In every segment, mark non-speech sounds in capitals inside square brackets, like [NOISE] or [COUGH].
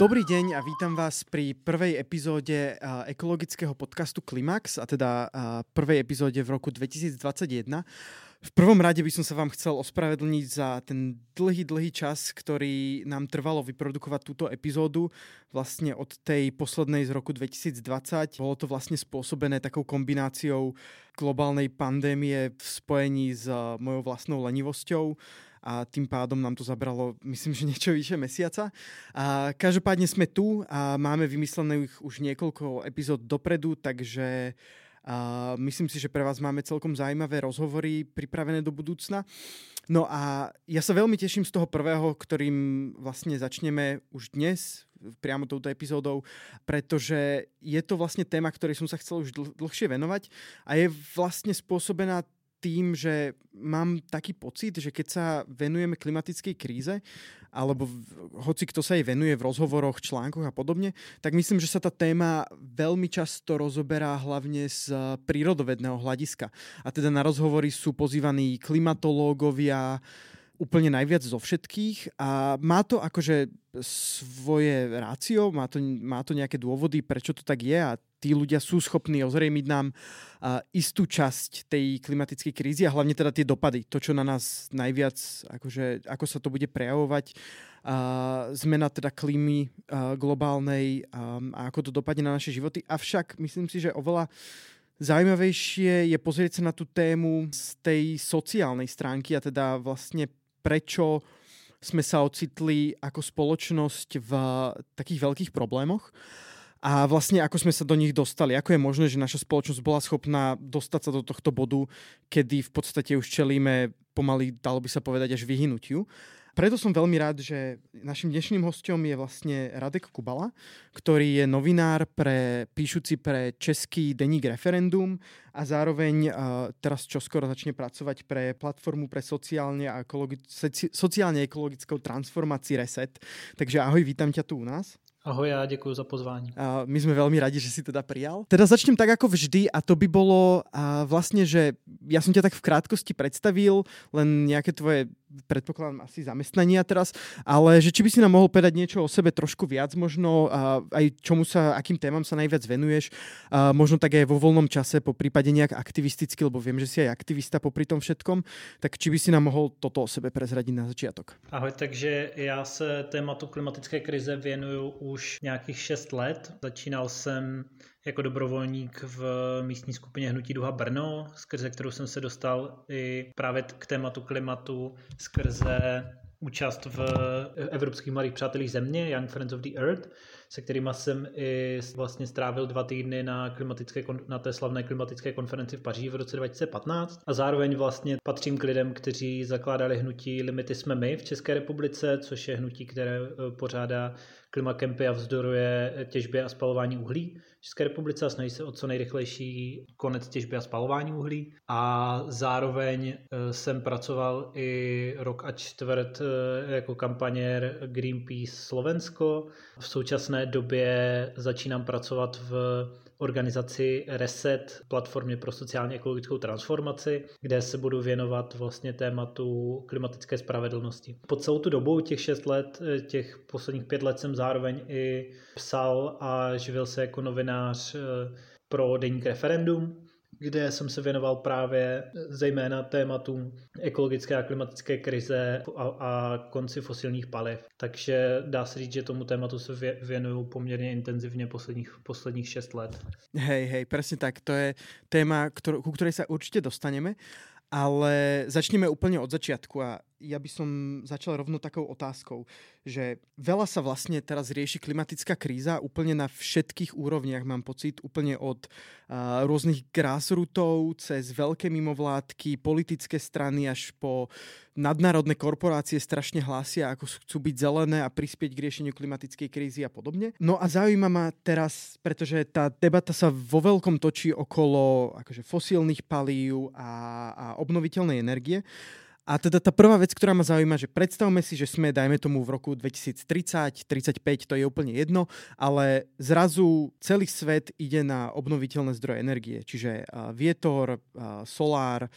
Dobrý deň a vítam vás pri prvej epizóde ekologického podcastu Klimax, a teda prvej epizóde v roku 2021. V prvom rade by som sa vám chcel ospravedlniť za ten dlhý, dlhý čas, ktorý nám trvalo vyprodukovať túto epizódu vlastne od tej poslednej z roku 2020. Bolo to vlastne spôsobené takou kombináciou globálnej pandémie v spojení s mojou vlastnou lenivosťou a tým pádom nám to zabralo, myslím, že niečo vyše mesiaca. A každopádne sme tu a máme vymyslených už niekoľko epizód dopredu, takže a myslím si, že pre vás máme celkom zaujímavé rozhovory pripravené do budúcna. No a ja sa veľmi teším z toho prvého, ktorým vlastne začneme už dnes, priamo touto epizódou, pretože je to vlastne téma, ktorej som sa chcel už dl- dlhšie venovať a je vlastne spôsobená tým, že mám taký pocit, že keď sa venujeme klimatickej kríze, alebo hoci kto sa jej venuje v rozhovoroch, článkoch a podobne, tak myslím, že sa tá téma veľmi často rozoberá hlavne z prírodovedného hľadiska. A teda na rozhovory sú pozývaní klimatológovia, úplne najviac zo všetkých a má to akože svoje rácio, má to, má to nejaké dôvody, prečo to tak je a tí ľudia sú schopní ozrejmiť nám istú časť tej klimatickej krízy a hlavne teda tie dopady, to, čo na nás najviac, akože, ako sa to bude prejavovať, uh, zmena teda klímy globálnej a ako to dopadne na naše životy. Avšak myslím si, že oveľa Zaujímavejšie je pozrieť sa na tú tému z tej sociálnej stránky a teda vlastne prečo sme sa ocitli ako spoločnosť v takých veľkých problémoch a vlastne ako sme sa do nich dostali. Ako je možné, že naša spoločnosť bola schopná dostať sa do tohto bodu, kedy v podstate už čelíme pomaly, dalo by sa povedať, až vyhnutiu. Preto som veľmi rád, že našim dnešným hostom je vlastne Radek Kubala, ktorý je novinár pre, píšuci pre český deník Referendum a zároveň uh, teraz čoskoro začne pracovať pre platformu pre sociálne a ekologi- sociálne ekologickou transformácii Reset. Takže ahoj, vítam ťa tu u nás. Ahoj, já děkuji za pozvání. A my sme veľmi radi, že si teda prijal. Teda začnem tak ako vždy a to by bolo a vlastne, že ja som ťa tak v krátkosti predstavil, len nejaké tvoje predpokladám asi zamestnania teraz, ale že či by si nám mohol povedať niečo o sebe trošku viac možno, aj čomu sa, akým témam sa najviac venuješ, možno tak aj vo voľnom čase, po prípade nejak aktivisticky, lebo viem, že si aj aktivista popri tom všetkom, tak či by si nám mohol toto o sebe prezradiť na začiatok? Ahoj, takže já se tématu klimatické krize věnuju už nějakých 6 let. Začínal jsem jako dobrovolník v místní skupině Hnutí Duha Brno, skrze kterou jsem se dostal i právě k tématu klimatu, skrze účast v Evropských malých přátelích země, Young Friends of the Earth, se kterými jsem i vlastně strávil dva týdny na, klimatické, na té slavné klimatické konferenci v Paříži v roce 2015 a zároveň vlastně patřím k lidem, kteří zakládali hnutí Limity jsme my v České republice, což je hnutí, které eh, pořádá klimakempy a vzdoruje těžbě a spalování uhlí v České republice a snaží se o co nejrychlejší konec těžby a spalování uhlí. A zároveň eh, jsem pracoval i rok a čtvrt eh, jako kampaněr Greenpeace Slovensko. V současné době začínám pracovat v organizaci Reset, platformě pro sociálně ekologickou transformaci, kde se budu věnovat vlastně tématu klimatické spravedlnosti. Po celou tu dobu, těch šest let, těch posledních pět let jsem zároveň i psal a živil se jako novinář eh, pro deník referendum, kde jsem se věnoval právě zejména tématům ekologické a klimatické krize a, a konci fosilních paliv. Takže dá se říct, že tomu tématu se věnuju poměrně intenzivně posledních, posledních šest let. Hej, hej, presne tak. To je téma, ktor- ku ktorej sa určite dostaneme, ale začneme úplne od začiatku a ja by som začal rovno takou otázkou, že veľa sa vlastne teraz rieši klimatická kríza úplne na všetkých úrovniach, mám pocit, úplne od uh, rôznych grassrootov cez veľké mimovládky, politické strany až po nadnárodné korporácie strašne hlásia, ako chcú byť zelené a prispieť k riešeniu klimatickej krízy a podobne. No a zaujíma ma teraz, pretože tá debata sa vo veľkom točí okolo akože fosílnych palív a, a obnoviteľnej energie. A teda tá prvá vec, ktorá ma zaujíma, že predstavme si, že sme, dajme tomu v roku 2030, 35, to je úplne jedno, ale zrazu celý svet ide na obnoviteľné zdroje energie, čiže vietor, solár,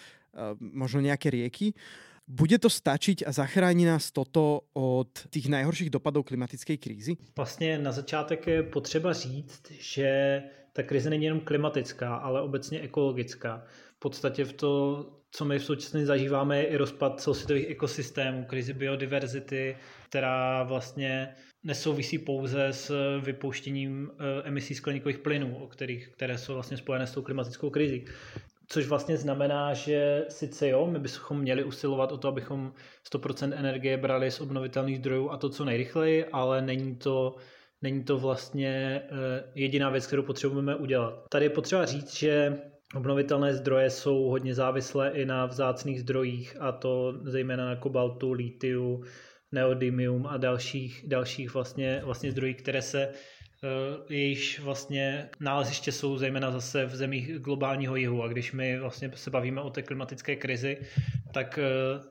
možno nejaké rieky. Bude to stačiť a zachrání nás toto od těch nejhorších dopadů klimatické krízy? Vlastně na začátek je potřeba říct, že ta krize není jenom klimatická, ale obecně ekologická. V podstatě v to co my v současnosti zažíváme, je i rozpad celosvětových ekosystémů, krizi biodiverzity, která vlastně nesouvisí pouze s vypouštěním eh, emisí skleníkových plynů, o kterých, které jsou vlastně spojené s tou klimatickou krizí. Což vlastně znamená, že sice jo, my bychom měli usilovat o to, abychom 100% energie brali z obnovitelných zdrojů a to co nejrychleji, ale není to, není to vlastně eh, jediná věc, kterou potřebujeme udělat. Tady je potřeba říct, že Obnovitelné zdroje jsou hodně závislé i na vzácných zdrojích, a to zejména na kobaltu, litiu, neodymium a dalších, dalších vlastně, vlastně zdrojích, které se eh, jejíž vlastně náleziště jsou zejména zase v zemích globálního jihu. A když my vlastně se bavíme o té klimatické krizi, tak, eh,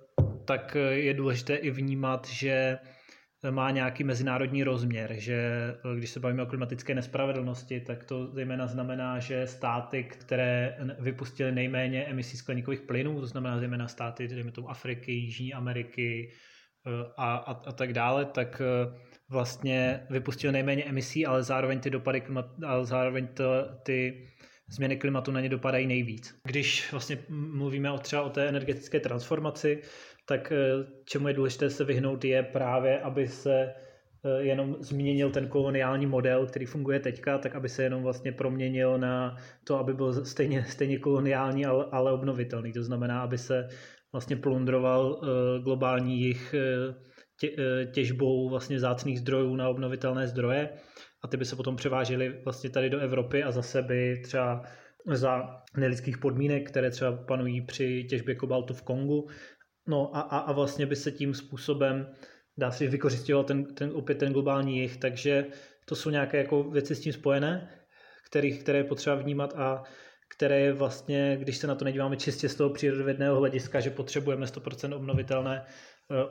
tak je důležité i vnímat, že má nějaký mezinárodní rozměr, že eh, když se bavíme o klimatické nespravedlnosti, tak to zejména znamená, že státy, které vypustily nejméně emisí skleníkových plynů, to znamená zejména státy, dejme tomu Afriky, Jižní Ameriky eh, a, a, a tak dále, tak eh, vlastně vypustili nejméně emisí, ale zároveň ty dopady, klimat, ale zároveň to, ty změny klimatu na ně dopadají nejvíc. Když vlastně mluvíme o třeba o té energetické transformaci, tak eh, čemu je důležité se vyhnout je právě, aby se eh, jenom změnil ten koloniální model, který funguje teďka, tak aby se jenom vlastně proměnil na to, aby byl stejně, stejně koloniální, ale, ale obnovitelný. To znamená, aby se vlastně plundroval eh, globální jich tě, těžbou vlastně zácných zdrojů na obnovitelné zdroje a ty by se potom převážely vlastně tady do Evropy a zase by třeba za nelidských podmínek, které třeba panují při těžbě kobaltu v Kongu, No a, a, a vlastně by se tím způsobem, dá se vykořistěvat ten, ten, opět ten globální jich, takže to jsou nějaké jako věci s tím spojené, kterých, které je potřeba vnímat a které je vlastně, když se na to nedíváme čistě z toho přírodovědného hlediska, že potřebujeme 100% obnovitelné, eh,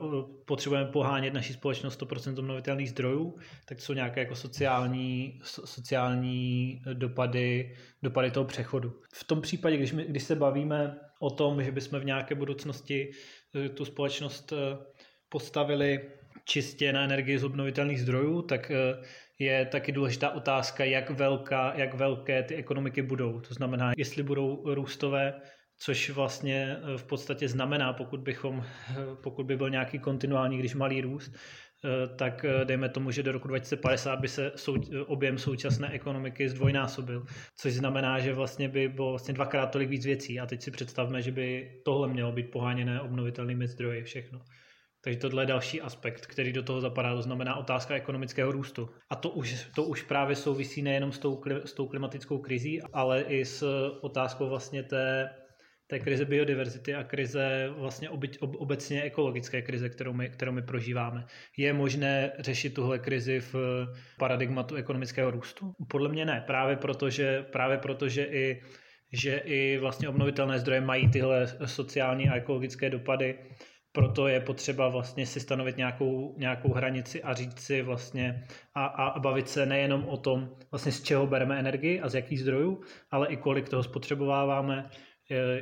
potřebujeme pohánět naší společnost 100% obnovitelných zdrojů, tak jsou nějaké jako sociální, sociální dopady, dopady toho přechodu. V tom případě, když, my, když se bavíme o tom, že bychom v nějaké budoucnosti Eh, tu společnost eh, postavili čistě na energii z obnovitelných zdrojů, tak eh, je taky důležitá otázka, jak, velká, jak velké ty ekonomiky budou. To znamená, jestli budou růstové, což vlastně v podstatě znamená, pokud, bychom, pokud by byl nějaký kontinuální, když malý růst, tak dejme tomu, že do roku 2050 by se sou, objem současné ekonomiky zdvojnásobil, což znamená, že vlastně by bylo vlastně dvakrát tolik víc věcí. A teď si představme, že by tohle mělo být poháněné obnovitelnými zdroji všechno. Takže tohle je další aspekt, který do toho zapadá, to znamená otázka ekonomického růstu. A to už, to už právě souvisí nejenom s tou, s tou klimatickou krizí, ale i s otázkou vlastně té té krize biodiverzity a krize vlastně obyť, ob, obecně ekologické krize, kterou my, kterou my prožíváme. Je možné řešit tuhle krizi v paradigmatu ekonomického růstu? Podle mě ne, právě proto, že, právě proto, že i že i vlastně obnovitelné zdroje mají tyhle sociální a ekologické dopady, proto je potřeba vlastně si stanovit nějakou, nějakou hranici a říct si vlastně a, a bavit se nejenom o tom, vlastně z čeho bereme energii a z jakých zdrojů, ale i kolik toho spotřebováváme,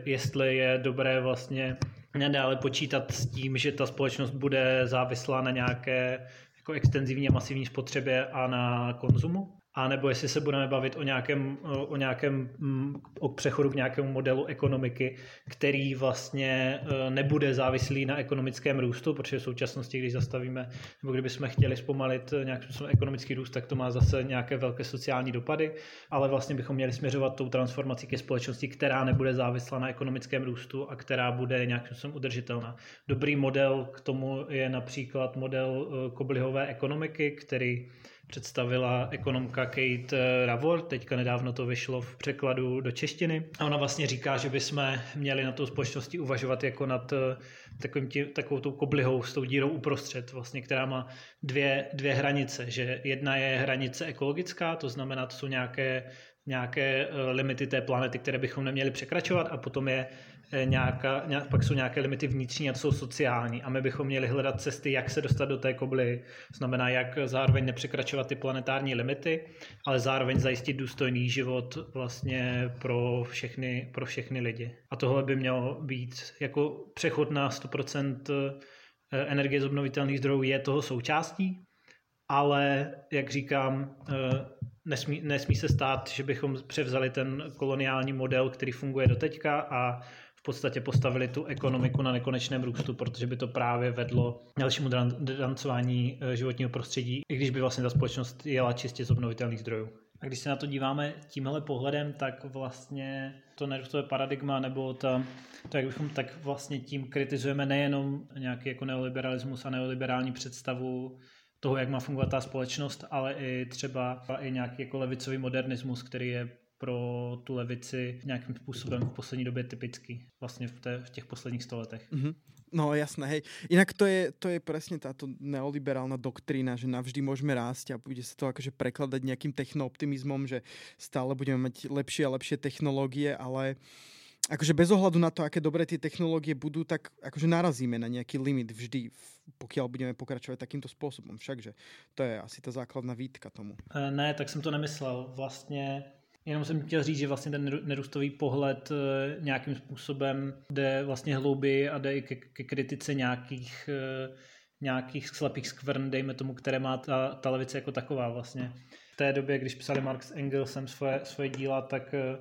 jestli je dobré vlastně nadále počítat s tím, že ta společnost bude závislá na nějaké jako extenzivní a masivní spotřebě a na konzumu, a nebo jestli se budeme bavit o nějakém, o nějakém mm, o přechodu k nějakému modelu ekonomiky, který vlastně e, nebude závislý na ekonomickém růstu, protože v současnosti, když zastavíme, nebo kdybychom chtěli zpomalit nějakým způsobem ekonomický růst, tak to má zase nějaké velké sociální dopady, ale vlastně bychom měli směřovat tou transformací ke společnosti, která nebude závislá na ekonomickém růstu a která bude nějakým způsobem udržitelná. Dobrý model k tomu je například model e, koblihové ekonomiky, který představila ekonomka Kate Ravor, teďka nedávno to vyšlo v překladu do češtiny. A ona vlastně říká, že bychom měli na tou společnosti uvažovat jako nad eh, takovým tím, takovou tou koblihou s tou dírou uprostřed, vlastně, která má dvě, dvě hranice. Že jedna je hranice ekologická, to znamená, to jsou nějaké nějaké eh, limity té planety, které bychom neměli překračovat a potom je Eh, nějaká, nějak, pak jsou nějaké limity vnitřní a to jsou sociální a my bychom měli hledat cesty, jak se dostat do té kobly, znamená jak zároveň nepřekračovat ty planetární limity, ale zároveň zajistit důstojný život vlastně pro všechny, pro všechny lidi. A tohle by mělo být jako přechod na 100% eh, energie z obnovitelných zdrojů je toho součástí, ale jak říkám, eh, nesmí, nesmí se stát, že bychom převzali ten koloniální model, který funguje doteďka a v podstatě postavili tu ekonomiku na nekonečném růstu, protože by to právě vedlo k dalšímu drancování eh, životního prostředí, i když by vlastně ta společnost jela čistě z obnovitelných zdrojů. A když se na to díváme tímhle pohledem, tak vlastně to nerůstové paradigma nebo ta, to, jak bychom tak vlastně tím kritizujeme nejenom nějaký jako neoliberalismus a neoliberální představu toho, jak má fungovat ta společnost, ale i třeba i nějaký jako levicový modernismus, který je pro tu levici nějakým způsobem v poslední době typický, vlastně v, té, v těch posledních stoletech. Mm-hmm. No jasné, hej. Inak to je, to je presne táto neoliberálna doktrína, že navždy môžeme rásť a bude sa to akože prekladať nejakým technooptimizmom, že stále budeme mať lepšie a lepšie technológie, ale akože bez ohľadu na to, aké dobré tie technológie budú, tak akože narazíme na nejaký limit vždy, pokiaľ budeme pokračovať takýmto spôsobom. Všakže to je asi ta základná výtka tomu. E, ne, tak jsem to nemyslel. Vlastně Jenom jsem chtěl říct, že vlastně ten nerůstový pohled eh, nějakým způsobem jde vlastně hlouběji a jde i ke, ke kritice nějakých, eh, nějakých slepých skvrn, dejme tomu, které má ta, ta levice jako taková vlastně. V té době, když psali Marx Engelsem svoje, svoje díla, tak eh,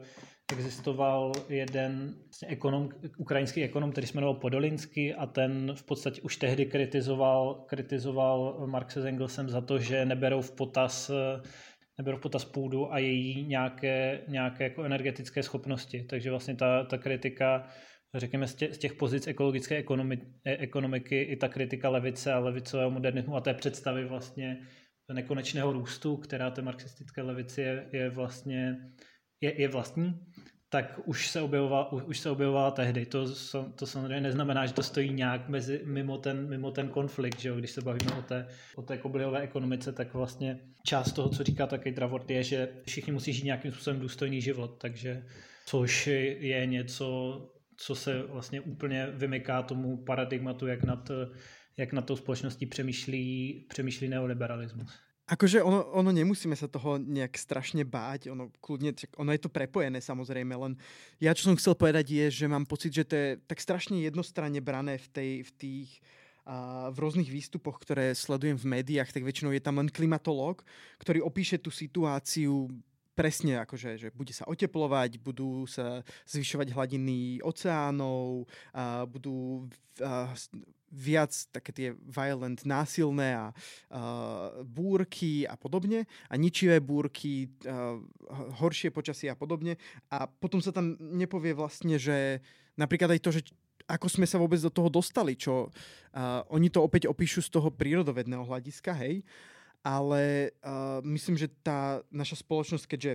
existoval jeden vlastně ekonom, ukrajinský ekonom, který se jmenoval Podolinsky a ten v podstatě už tehdy kritizoval, kritizoval Marxe s Engelsem za to, že neberou v potaz neberou v potaz půdu a její nějaké, nějaké jako energetické schopnosti. Takže vlastně ta, ta kritika, řekněme, z těch, z těch pozic ekologické ekonomi, e, ekonomiky, i ta kritika levice a levicového modernismu a té představy vlastně nekonečného růstu, která té marxistické levici je, je vlastně je, je vlastní, tak už se objevovala, už se objevovala tehdy. To, to samozřejmě neznamená, že to stojí nějak mezi, mimo, ten, mimo ten konflikt, že jo? když se bavíme o té, o té koblihové ekonomice, tak vlastně část toho, co říká taky Dravort, je, že všichni musí žít nějakým způsobem důstojný život, takže což je něco, co se vlastně úplně vymyká tomu paradigmatu, jak nad, jak nad tou společností přemýšlí, přemýšlí neoliberalismus. Akože ono, ono nemusíme sa toho nejak strašne báť, ono kľudne, ono je to prepojené samozrejme, len ja čo som chcel povedať je, že mám pocit, že to je tak strašne jednostranne brané v, tej, v tých a v rôznych výstupoch, ktoré sledujem v médiách, tak väčšinou je tam len klimatolog, ktorý opíše tú situáciu presne akože, že bude sa oteplovať, budú sa zvyšovať hladiny oceánov, a budú a, viac také tie violent, násilné a uh, búrky a podobne. A ničivé búrky, uh, horšie počasie a podobne. A potom sa tam nepovie vlastne, že napríklad aj to, že ako sme sa vôbec do toho dostali, čo uh, oni to opäť opíšu z toho prírodovedného hľadiska, hej, ale uh, myslím, že tá naša spoločnosť, keďže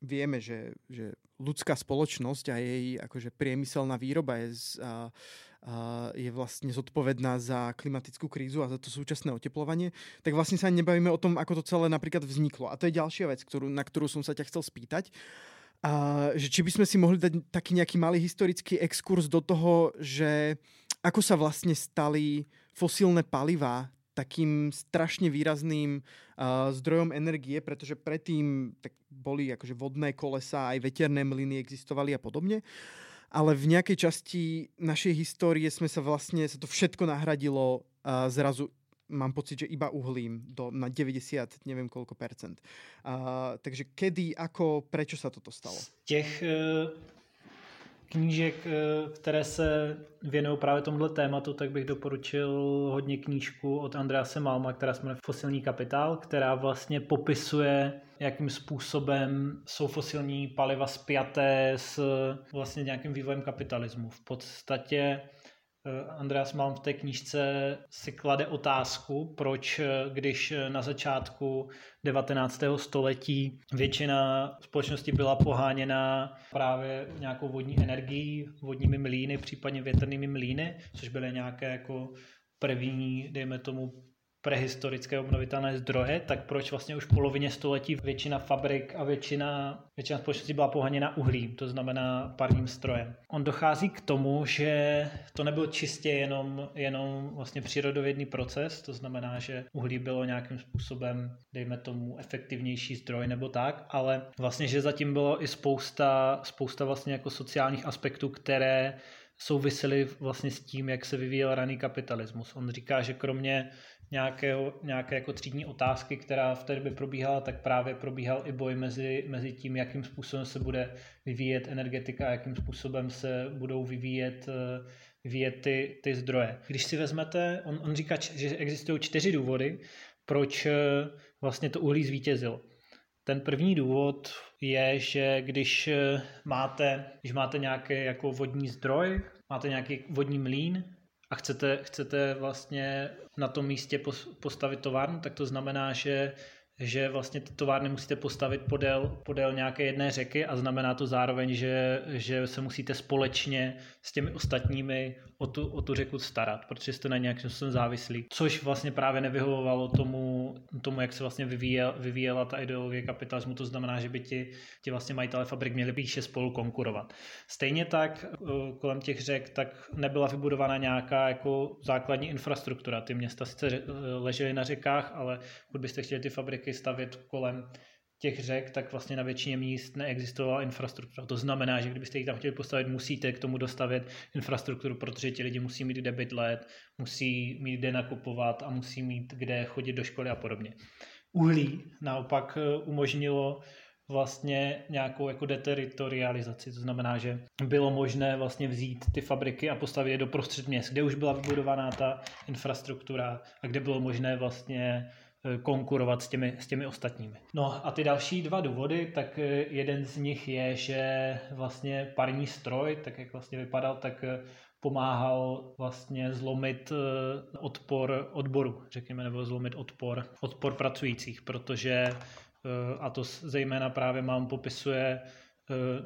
vieme, že, že ľudská spoločnosť a jej akože priemyselná výroba je z, uh, je vlastne zodpovedná za klimatickú krízu a za to súčasné oteplovanie, tak vlastne sa nebavíme o tom, ako to celé napríklad vzniklo. A to je vec, ktorú, na ktorú som sa ťa chcel spýtať. A, že či by sme si mohli dať taký nejaký malý historický exkurs do toho, že ako sa vlastne stali fosílne paliva takým strašne výrazným uh, zdrojom energie, pretože predtým tak boli akože vodné kolesa, aj veterné mlyny existovali a podobne. Uh, ale v nejakej časti našej histórie sme sa vlastne, sa to všetko nahradilo uh, zrazu mám pocit, že iba uhlím do, na 90, nevím koľko percent. Uh, takže kedy, ako, prečo sa toto stalo? Z těch uh, knížek, uh, které se věnují právě tomuhle tématu, tak bych doporučil hodně knížku od Andrease Malma, která se jmenuje Fosilní kapitál, která vlastně popisuje, jakým způsobem jsou fosilní paliva spjaté s vlastně nějakým vývojem kapitalismu. V podstatě Eh, Andreas Malm v té knížce si klade otázku, proč, eh, když eh, na začátku 19. století většina společnosti byla poháněna právě nějakou vodní energií, vodními mlýny, případně větrnými mlýny, což byly nějaké jako první, dejme tomu, prehistorické obnovitelné zdroje, tak proč vlastně už v polovině století většina fabrik a většina, většina společností byla pohaněna uhlím, to znamená parním strojem. On dochází k tomu, že to nebyl čistě jenom, jenom vlastně přírodovědný proces, to znamená, že uhlí bylo nějakým způsobem, dejme tomu, efektivnější zdroj nebo tak, ale vlastně, že zatím bylo i spousta, spousta vlastně jako sociálních aspektů, které souvisely vlastně s tím, jak se vyvíjel raný kapitalismus. On říká, že kromě nějakého, nějaké jako třídní otázky, která v té době probíhala, tak právě probíhal i boj mezi, mezi tím, jakým způsobem se bude vyvíjet energetika jakým způsobem se budou vyvíjet, eh, vyvíjet ty, ty zdroje. Když si vezmete, on, on říká, že existují čtyři důvody, proč eh, vlastně to uhlí zvítězilo. Ten první důvod je, že když eh, máte, když máte nějaký jako vodní zdroj, máte nějaký vodní mlín, a chcete, chcete vlastně na tom místě postavit továrnu, tak to znamená, že že vlastně ty továrny musíte postavit podél, podél nějaké jedné řeky a znamená to zároveň, že, že se musíte společně s těmi ostatními o tu, o tu řeku starat, protože jste na nějakým způsobem závislí. Což vlastně právě nevyhovovalo tomu, tomu jak se vlastně vyvíjel, vyvíjela ta ideologie kapitalismu, to znamená, že by ti, ti vlastně majitele fabrik měli píše spolu konkurovat. Stejně tak eh, kolem těch řek tak nebyla vybudovaná nějaká jako základní infrastruktura. Ty města sice eh, ležely na řekách, ale pokud byste chtěli ty fabriky stavět kolem těch řek, tak vlastně na většině míst neexistovala infrastruktura. To znamená, že kdybyste ji tam chtěli postavit, musíte k tomu dostavit infrastrukturu, protože ti lidi musí mít kde bydlet, musí mít kde nakupovat a musí mít kde chodit do školy a podobně. Uhlí naopak eh, umožnilo vlastně nějakou jako deteritorializaci. To znamená, že bylo možné vlastně vzít ty fabriky a postavit je do prostřed měst, kde už byla vybudovaná ta infrastruktura a kde bylo možné vlastně konkurovat s těmi, s těmi ostatními. No a ty další dva důvody, tak eh, jeden z nich je, že vlastně parní stroj, tak jak vlastně vypadal, tak eh, pomáhal vlastně zlomit odpor odboru, řekněme, nebo zlomit odpor, odpor pracujících, protože a to zejména právě mám popisuje Eh,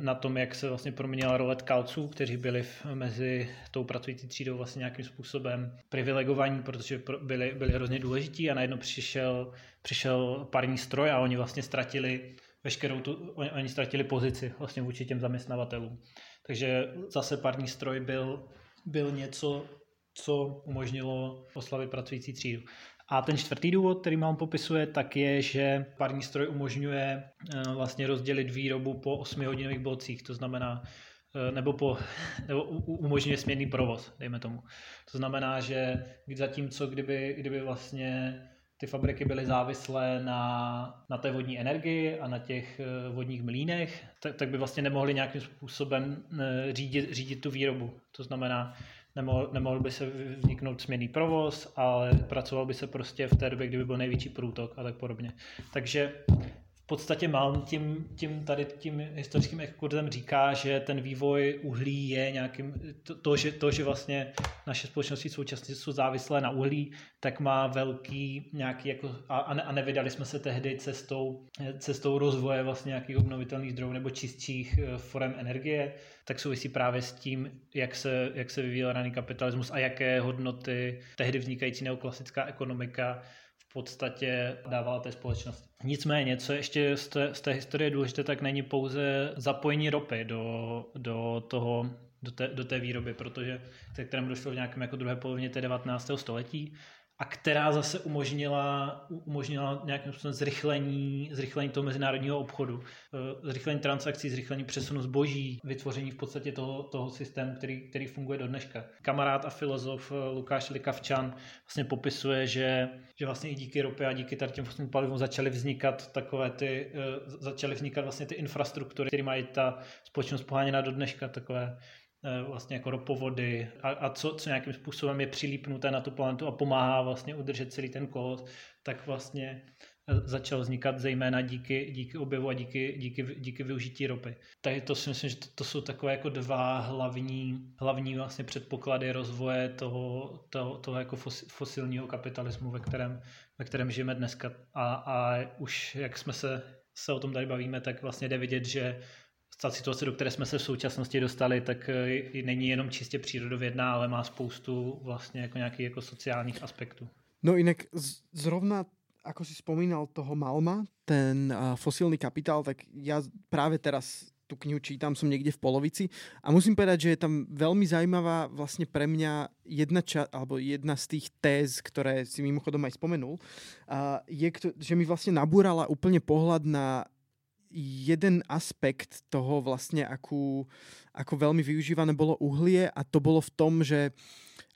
na tom, jak se vlastně proměnila role tkalců, kteří byli v, mezi tou pracující třídou vlastně nějakým způsobem privilegovaní, protože byli, byli hrozně důležití a najednou přišel, přišel parní stroj a oni vlastně ztratili veškerou tu, oni, oni ztratili pozici vlastně vůči těm zaměstnavatelům. Takže zase parní stroj byl, byl něco, co umožnilo oslavit pracující třídu. A ten čtvrtý důvod, který mám popisuje, tak je, že parní stroj umožňuje eh, vlastně rozdělit výrobu po 8-hodinových blocích, to znamená, eh, nebo, po, [LAUGHS] nebo umožňuje směrný provoz, dejme tomu. To znamená, že zatímco kdyby, kdyby vlastně ty fabriky byly závislé na, na té vodní energii a na těch eh, vodních mlínech, tak, tak by vlastně nemohli nějakým způsobem řídit, řídit tu výrobu. To znamená, nemohl, nemohl by se vzniknout směrný provoz, ale pracoval by se prostě v té době, kdyby byl největší průtok a tak podobně. Takže podstatě Malm tím, tím tady tím historickým exkurzem říká, že ten vývoj uhlí je nějakým, to, to, že, to, že vlastně naše společnosti současně jsou závislé na uhlí, tak má velký nějaký jako, a, a nevydali jsme se tehdy cestou, cestou rozvoje vlastně nějakých obnovitelných zdrojů nebo čistších eh, forem energie, tak souvisí právě s tím, jak se, jak se vyvíjel raný kapitalismus a jaké hodnoty tehdy vznikající neoklasická ekonomika podstatě dávala té společnosti. Nicméně, co ještě z té, z té historie důležité, tak není pouze zapojení ropy do, do toho do té, do té výroby, protože ke kterému došlo v nějakém jako druhé polovině té 19. století a která zase umožnila, umožnila nějakým způsobem zrychlení, zrychlení toho mezinárodního obchodu, eh, zrychlení transakcí, zrychlení přesunu zboží, vytvoření v podstatě toho, toho systému, který, který funguje do dneška. Kamarád a filozof eh, Lukáš Likavčan vlastně popisuje, že, že vlastně i díky ropě a díky těm fosilním palivům začaly vznikat takové ty, eh, začaly vznikat vlastně ty infrastruktury, které mají ta společnost poháněna do dneška, takové vlastně jako ropovody a, a co, co nějakým způsobem je přilípnuté na tu planetu a pomáhá vlastně udržet celý ten kód, tak vlastně eh, začal vznikat zejména díky, díky objevu a díky, díky, díky využití ropy. Takže to si myslím, že to, to jsou takové jako dva hlavní, hlavní vlastně předpoklady rozvoje toho, toho, toho jako fosilního kapitalismu, ve kterém, ve kterém žijeme dneska. A, a už jak jsme se, se o tom tady bavíme, tak vlastně jde vidět, že ta situace, do které jsme se v současnosti dostali, tak eh, není jenom čistě přírodovědná, ale má spoustu vlastně jako nějakých jako sociálních aspektů. No jinak zrovna ako si spomínal toho Malma, ten uh, fosilný kapitál, tak ja práve teraz tú knihu čítam, som niekde v polovici a musím povedať, že je tam veľmi zaujímavá vlastne pre mňa jedna, ča- alebo jedna z tých téz, ktoré si mimochodom aj spomenul, uh, je, že mi vlastne nabúrala úplne pohľad na jeden aspekt toho vlastne, akú, ako veľmi využívané bolo uhlie a to bolo v tom, že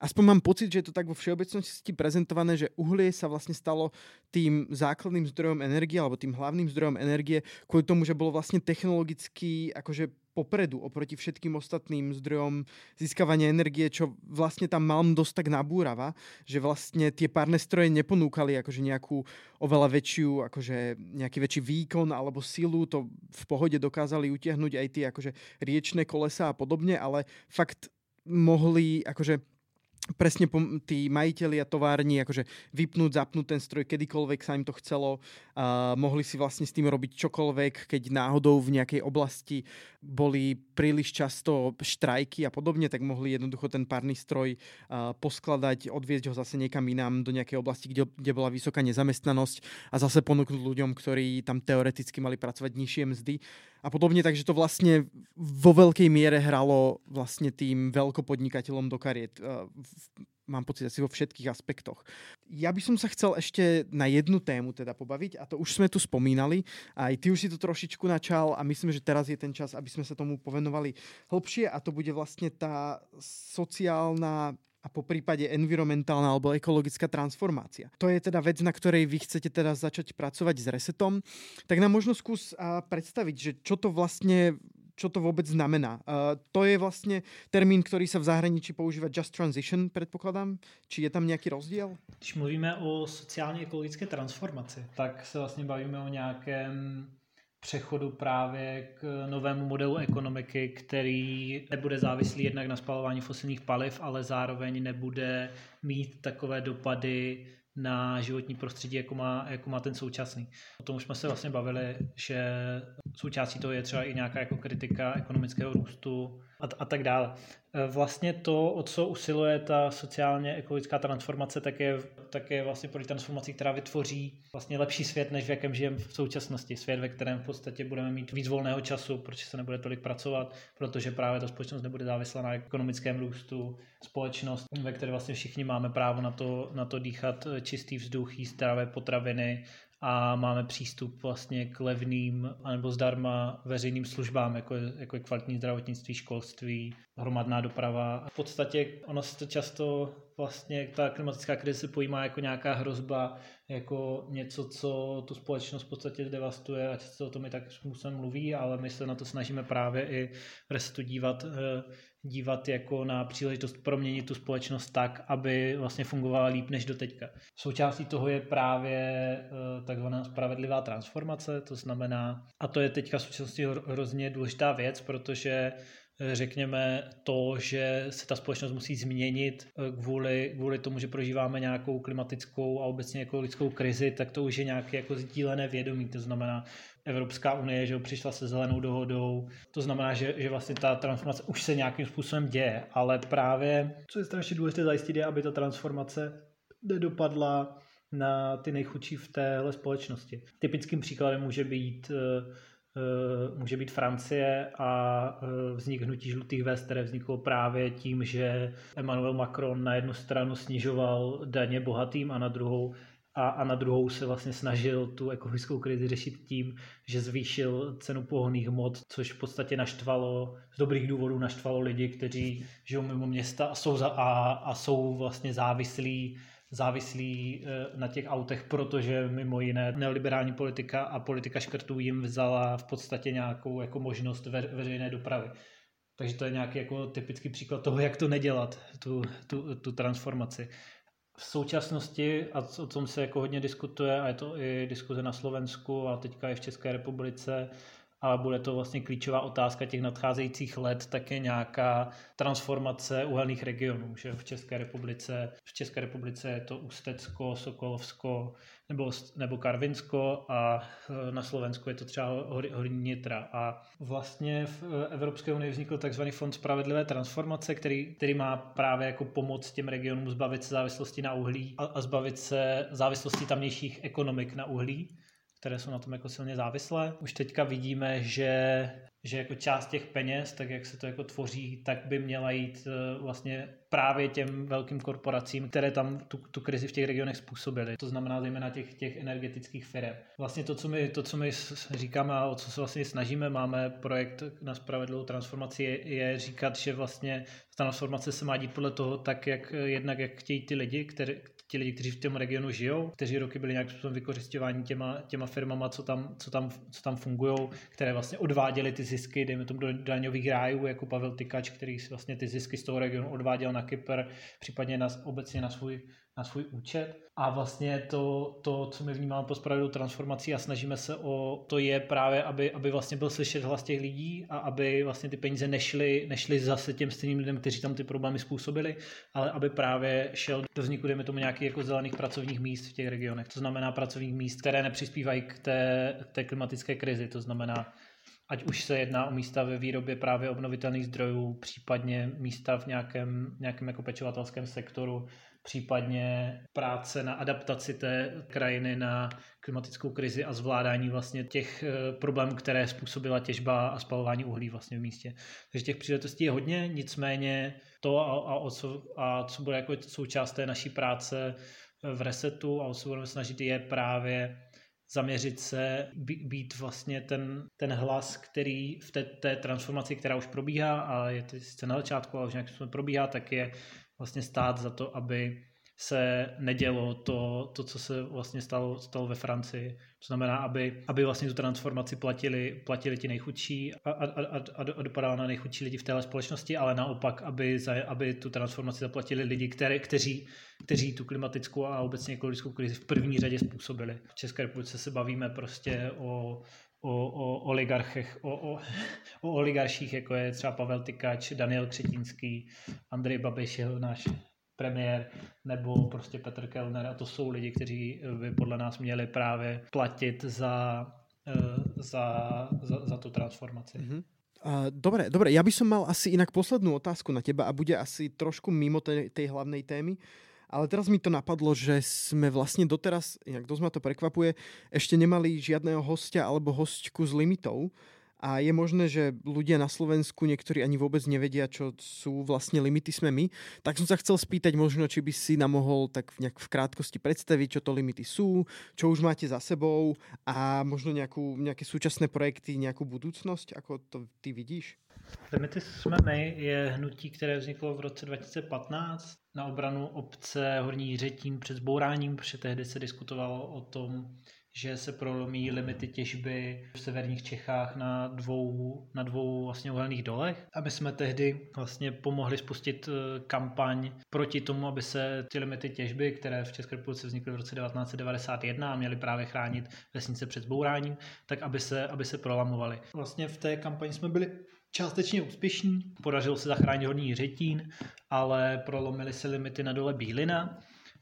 aspoň mám pocit, že je to tak vo všeobecnosti prezentované, že uhlie sa vlastne stalo tým základným zdrojom energie alebo tým hlavným zdrojom energie kvôli tomu, že bolo vlastne technologicky akože popredu oproti všetkým ostatným zdrojom získavania energie, čo vlastne tam Malm dosť tak nabúrava, že vlastne tie párne stroje neponúkali akože nejakú oveľa väčšiu, akože nejaký väčší výkon alebo silu, to v pohode dokázali utiahnuť aj tie akože riečné kolesa a podobne, ale fakt mohli akože presne tí majiteľi a továrni akože vypnúť, zapnúť ten stroj kedykoľvek sa im to chcelo. Uh, mohli si vlastne s tým robiť čokoľvek, keď náhodou v nejakej oblasti boli príliš často štrajky a podobne, tak mohli jednoducho ten párny stroj uh, poskladať, odviezť ho zase niekam inám do nejakej oblasti, kde, kde bola vysoká nezamestnanosť a zase ponúknuť ľuďom, ktorí tam teoreticky mali pracovať nižšie mzdy a podobne, takže to vlastne vo veľkej miere hralo vlastne tým veľkopodnikateľom do kariet. Mám pocit asi vo všetkých aspektoch. Ja by som sa chcel ešte na jednu tému teda pobaviť a to už sme tu spomínali. Aj ty už si to trošičku načal a myslím, že teraz je ten čas, aby sme sa tomu povenovali hlbšie a to bude vlastne tá sociálna a po prípade environmentálna alebo ekologická transformácia. To je teda vec, na ktorej vy chcete teda začať pracovať s resetom. Tak nám možno skús predstaviť, že čo to vlastne čo to vôbec znamená. Uh, to je vlastne termín, ktorý sa v zahraničí používa just transition, predpokladám. Či je tam nějaký rozdíl? Když mluvíme o sociálně ekologické transformaci, tak se vlastně bavíme o nějakém přechodu právě k novému modelu ekonomiky, který nebude závislý jednak na spalování fosilních paliv, ale zároveň nebude mít takové dopady na životní prostředí, jako má, jako má ten současný. O tom už jsme se vlastně bavili, že součástí toho je třeba i nějaká jako kritika ekonomického růstu a, a tak dále. E, vlastně to, o co usiluje ta sociálně ekologická transformace, tak je, tak je vlastně pro transformací, která vytvoří vlastně lepší svět, než v jakém žijeme v současnosti. Svět, ve kterém v podstatě budeme mít víc volného času, protože se nebude tolik pracovat, protože právě ta společnost nebude závislá na ekonomickém růstu. Společnost, ve které vlastně všichni máme právo na to, na to dýchat čistý vzduch, jíst zdravé potraviny, a máme přístup vlastně k levným anebo zdarma veřejným službám, jako je, jako je kvalitní zdravotnictví, školství, hromadná doprava. V podstatě ono se to často vlastně, ta klimatická krize se pojímá jako nějaká hrozba, jako něco, co tu společnost v podstatě devastuje a často o tom i tak způsobem mluví, ale my se na to snažíme právě i v Resetu dívat eh, dívat jako na příležitost proměnit tu společnost tak, aby vlastně fungovala líp než doteďka. Součástí toho je právě eh, takzvaná spravedlivá transformace, to znamená, a to je teďka v současnosti hrozně důležitá věc, protože řekněme to, že se ta společnost musí změnit eh, kvůli, kvůli tomu, že prožíváme nějakou klimatickou a obecně ekologickou krizi, tak to už je nějaké jako sdílené vědomí. To znamená, Evropská unie že přišla se zelenou dohodou. To znamená, že, že vlastně ta transformace už se nějakým způsobem děje, ale právě, co je strašně důležité zajistit, je, aby ta transformace nedopadla na ty nejchudší v téhle společnosti. Typickým příkladem může být eh, může být Francie a vznik hnutí žlutých vest, které vzniklo právě tím, že Emmanuel Macron na jednu stranu snižoval daně bohatým a na druhou a, a na druhou se vlastně snažil tu ekologickou krizi řešit tím, že zvýšil cenu pohonných hmot, což v podstatě naštvalo, z dobrých důvodů naštvalo lidi, kteří žijou mimo města a jsou, za, a, a jsou vlastně závislí závislí eh, na těch autech, protože mimo jiné neoliberální politika a politika škrtů jim vzala v podstatě nějakou jako možnost ve, veřejné dopravy. Takže to je nějaký jako typický příklad toho, jak to nedělat, tu, tu, tu transformaci v současnosti, a o tom se jako hodně diskutuje, a je to i diskuze na Slovensku a teďka i v České republice, ale bude to vlastně klíčová otázka těch nadcházejících let, také nějaká transformace uhelných regionů, že v České republice, v České republice je to Ústecko, Sokolovsko nebo, nebo Karvinsko a e, na Slovensku je to třeba Horní Nitra. A vlastně v e, Evropské unii vznikl takzvaný Fond spravedlivé transformace, který, který má právě jako pomoc těm regionům zbavit se závislosti na uhlí a, a zbavit se závislosti tamnějších ekonomik na uhlí které jsou na tom jako silně závislé. Už teďka vidíme, že, že jako část těch peněz, tak jak se to jako tvoří, tak by měla jít eh, vlastně právě těm velkým korporacím, které tam tu, tu krizi v těch regionech způsobily. To znamená zejména těch, těch energetických firm. Vlastně to co, my, to, co my říkáme a o co se vlastně snažíme, máme projekt na spravedlivou transformaci, je, je říkat, že vlastně ta transformace se má dít podle toho tak, jak jednak jak chtějí ty lidi, které, ti lidi, kteří v tom regionu žijou, kteří roky byli nějakým způsobem vykořišťováni těma, těma firmama, co tam, co tam, co tam fungují, které vlastně odváděly ty zisky, dejme tomu do daňových rájů, jako Pavel Tykač, který vlastně ty zisky z toho regionu odváděl na Kypr, případně na, obecně na svůj na svůj účet. A vlastně to, to co my vnímáme po spravedlivou transformací a snažíme se o to je právě, aby, aby vlastně byl slyšet hlas těch lidí a aby vlastně ty peníze nešly, nešly zase těm stejným lidem, kteří tam ty problémy způsobili, ale aby právě šel do vzniku, dejme tomu, nějakých jako zelených pracovních míst v těch regionech. To znamená pracovních míst, které nepřispívají k té, k té klimatické krizi. To znamená ať už se jedná o místa ve výrobě právě obnovitelných zdrojů, případně místa v nějakém, nějakém jako pečovatelském sektoru, případně práce na adaptaci té krajiny na klimatickou krizi a zvládání vlastně těch eh, problémů, které způsobila těžba a spalování uhlí vlastně v místě. Takže těch příležitostí je hodně, nicméně to a, a, o co, a co bude jako součást té naší práce v resetu a o co budeme snažit je právě zaměřit se, být vlastně ten, ten hlas, který v té, té transformaci, která už probíhá a je to sice na začátku, ale už nějak probíhá, tak je vlastně stát za to, aby se nedělo to, to co se vlastně stalo, stalo ve Francii. To znamená, aby, aby vlastně tu transformaci platili, platili ti nejchudší a, a, a, a, dopadala na nejchudší lidi v téhle společnosti, ale naopak, aby, za, aby tu transformaci zaplatili lidi, které, kteří, kteří tu klimatickou a obecně ekologickou krizi v první řadě způsobili. V České republice se bavíme prostě o o, o oligarchech, o, o, o oligarších, jako je třeba Pavel Tykač, Daniel Křetínský, Andrej Babiš, jeho náš premiér, nebo prostě Petr Kellner a to jsou lidi, kteří by podle nás měli právě platit za, eh, za, za, za tu transformaci. Mm-hmm. Uh, dobre, dobre, ja by som mal asi inak poslednú otázku na teba a bude asi trošku mimo tej, tej hlavnej témy. Ale teraz mi to napadlo, že sme vlastne doteraz, inak dosť ma to prekvapuje, ešte nemali žiadného hostia alebo hostku s limitou. A je možné, že ľudia na Slovensku niektorí ani vôbec nevedia, čo sú vlastne limity sme my. Tak som sa chcel spýtať možno, či by si nám mohol tak nejak v krátkosti predstaviť, čo to limity sú, čo už máte za sebou a možno nejakú, nejaké súčasné projekty, nejakú budúcnosť, ako to ty vidíš? Limity jsme my je hnutí, které vzniklo v roce 2015 na obranu obce Horní Řetín před zbouráním, protože tehdy se diskutovalo o tom, že se prolomí limity těžby v severních Čechách na dvou, na dvou vlastně uhelných dolech. A my jsme tehdy vlastně pomohli spustit eh, kampaň proti tomu, aby se ty limity těžby, které v České republice vznikly v roce 1991 a měly právě chránit vesnice před zbouráním, tak aby se, aby se prolamovaly. Vlastně v té kampani jsme byli částečně úspěšní. Podařilo se zachránit horní řetín, ale prolomily se limity na dole Bílina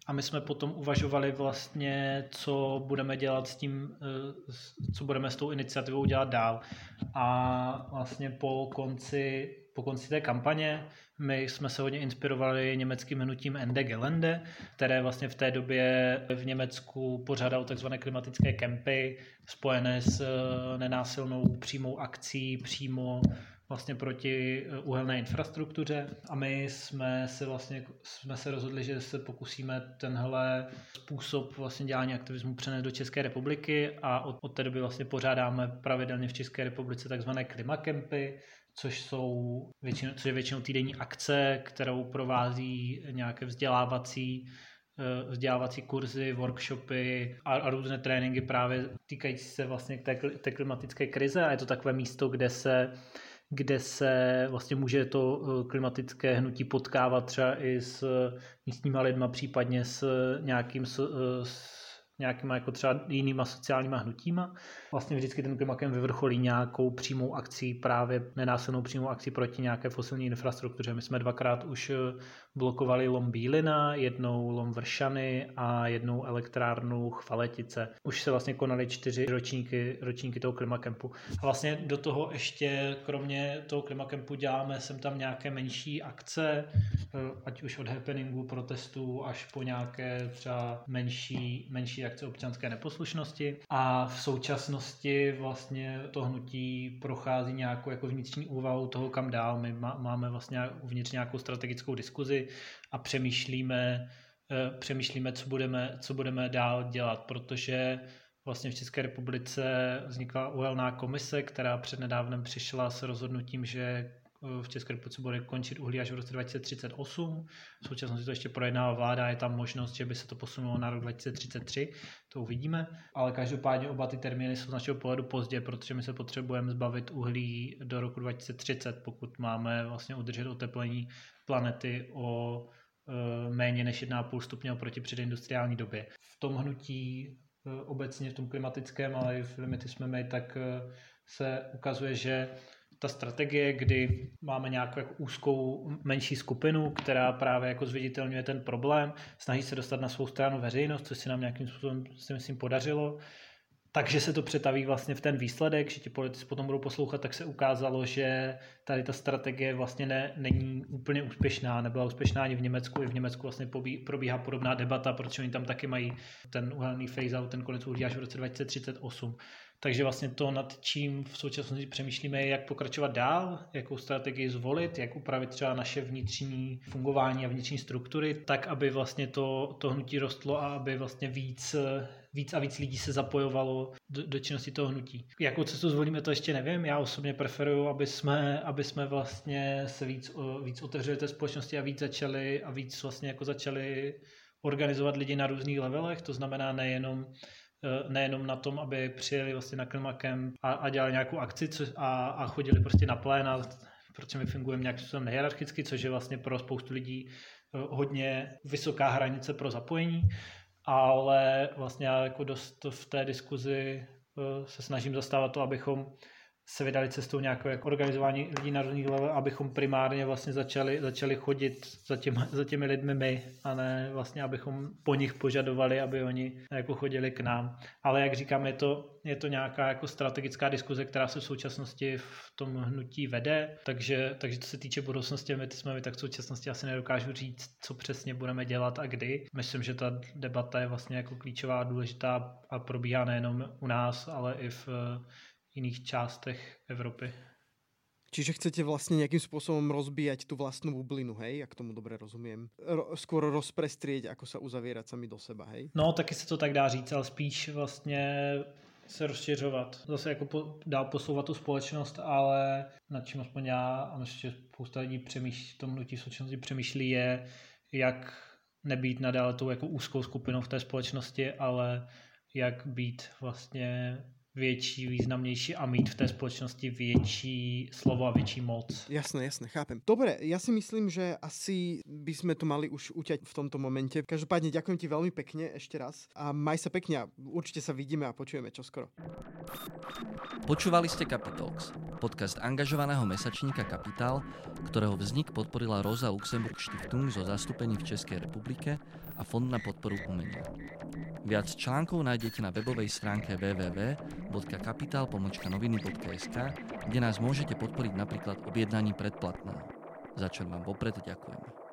a my jsme potom uvažovali vlastně, co budeme dělat s tím, eh, co budeme s tou iniciativou dělat dál. A vlastně po konci, po konci té kampaně my jsme se hodně inspirovali německým hnutím Ende Gelände, které vlastně v té době v Německu pořádalo takzvané klimatické kempy spojené s eh, nenásilnou přímou akcí přímo vlastně proti eh, uhelné infrastruktuře a my jsme se vlastně jsme se rozhodli, že se pokusíme tenhle způsob vlastně dělání aktivismu přenést do České republiky a od, od té doby vlastně pořádáme pravidelně v České republice takzvané klimakempy, což jsou většinou, což je většinou týdenní akce, kterou provází nějaké vzdělávací eh, vzdělávací kurzy, workshopy a, a různé tréninky právě týkající se vlastně té, té klimatické krize. A je to takové místo, kde se kde se vlastně může to eh, klimatické hnutí potkávat třeba i s místníma lidma, případně s nějakým eh, s nějakýma jako třeba jinýma sociálníma hnutíma. Vlastně vždycky ten klimakem vyvrcholí nějakou přímou akcí, právě nenásilnou přímou akcí proti nějaké fosilní infrastruktuře. My jsme dvakrát už eh, blokovali lom Bílina, jednou lom Vršany a jednou elektrárnu Chvaletice. Už se vlastně konaly čtyři ročníky, ročníky toho klimakempu. A vlastně do toho ještě, kromě toho klimakempu, děláme sem tam nějaké menší akce, eh, ať už od happeningu, protestů, až po nějaké třeba menší, menší akce občanské neposlušnosti. A v současnosti vlastně to hnutí prochází nějakou jako vnitřní úvahu toho, kam dál. My máme vlastně uvnitř nějakou strategickou diskuzi, a přemýšlíme, eh, přemýšlíme co, budeme, co budeme dál dělat, protože vlastně v České republice vznikla uhelná komise, která přednedávnem přišla s rozhodnutím, že v České republice bude končit uhlí až v roce 2038. V současnosti to ještě projednává vláda, je tam možnost, že by se to posunulo na rok 2033, to uvidíme. Ale každopádně oba ty termíny jsou z našeho pohledu pozdě, protože my se potřebujeme zbavit uhlí do roku 2030, pokud máme vlastně udržet oteplení planety o e, méně než 1,5 stupně oproti předindustriální době. V tom hnutí e, obecně v tom klimatickém, ale i v limity jsme my, tak se ukazuje, že ta strategie, kdy máme nějakou jako úzkou menší skupinu, která právě jako zviditelňuje ten problém, snaží se dostat na svou stranu veřejnost, což se nám nějakým způsobem si myslím podařilo, takže se to přetaví vlastně v ten výsledek, že ti politici potom budou poslouchat, tak se ukázalo, že tady ta strategie vlastně ne, není úplně úspěšná, nebyla úspěšná ani v Německu, i v Německu vlastně pobí, probíhá podobná debata, protože oni tam taky mají ten uhelný phase-out, ten konec uhlí až v roce 2038. Takže vlastně to, nad čím v současnosti přemýšlíme, je, jak pokračovat dál, jakou strategii zvolit, jak upravit třeba naše vnitřní fungování a vnitřní struktury, tak, aby vlastně to, to hnutí rostlo a aby vlastně víc, víc a víc lidí se zapojovalo do, do činnosti toho hnutí. Jakou cestu zvolíme, to ještě nevím. Já osobně preferuju, aby jsme, aby jsme vlastně se víc, víc otevřeli té společnosti a víc začali a víc vlastně jako začali organizovat lidi na různých levelech, to znamená nejenom nejenom na tom, aby přijeli vlastně na Klimakem a, a dělali nějakou akci co, a, a chodili prostě na pléna, protože my fungujeme nějakým způsobem nehierarchicky, což je vlastně pro spoustu lidí eh, hodně vysoká hranice pro zapojení, ale vlastně já jako dost v té diskuzi eh, se snažím zastávat to, abychom se vydali cestou nějakého jako organizování lidí na různých level, abychom primárně vlastně začali, začali chodit za, těmi, za těmi lidmi my a ne vlastně, abychom po nich požadovali, aby oni jako chodili k nám. Ale jak říkám, je to, je to nějaká jako strategická diskuze, která se v současnosti v tom hnutí vede, takže, takže to se týče budoucnosti, my jsme my tak v současnosti asi nedokážu říct, co přesně budeme dělat a kdy. Myslím, že ta debata je vlastně jako klíčová důležitá a probíhá nejenom u nás, ale i v jiných částech Evropy. Čiže chcete vlastně nějakým způsobem rozbíjať tu vlastnú bublinu, hej, jak tomu dobře rozumím. Ro, skoro rozprestrieť, ako sa uzavírať sami do seba, hej? No, taky se to tak dá říct, ale spíš vlastně se rozšiřovat. Zase jako po, dál posouvat tu společnost, ale nad čím aspoň já a myslím, že spousta lidí přemýšlí, tom hnutí současnosti přemýšlí je, jak nebýt nadále tou jako úzkou skupinou v té společnosti, ale jak být vlastně větší, významnější a mít v té společnosti větší slovo a větší moc. Jasné, jasné, chápem. Dobre, ja si myslím, že asi by sme to mali už uťať v tomto momente. Každopádne ďakujem ti veľmi pekne ešte raz a maj sa pekne a určite sa vidíme a počujeme čoskoro. Počúvali ste Capitalx, podcast angažovaného mesačníka Kapitál, ktorého vznik podporila Rosa Luxemburg Stiftung zo zastúpení v Českej republike a Fond na podporu umenia. Viac článkov nájdete na webovej stránke www.kapital.noviny.sk, kde nás môžete podporiť napríklad objednaním predplatného, za čo vám vopred ďakujeme.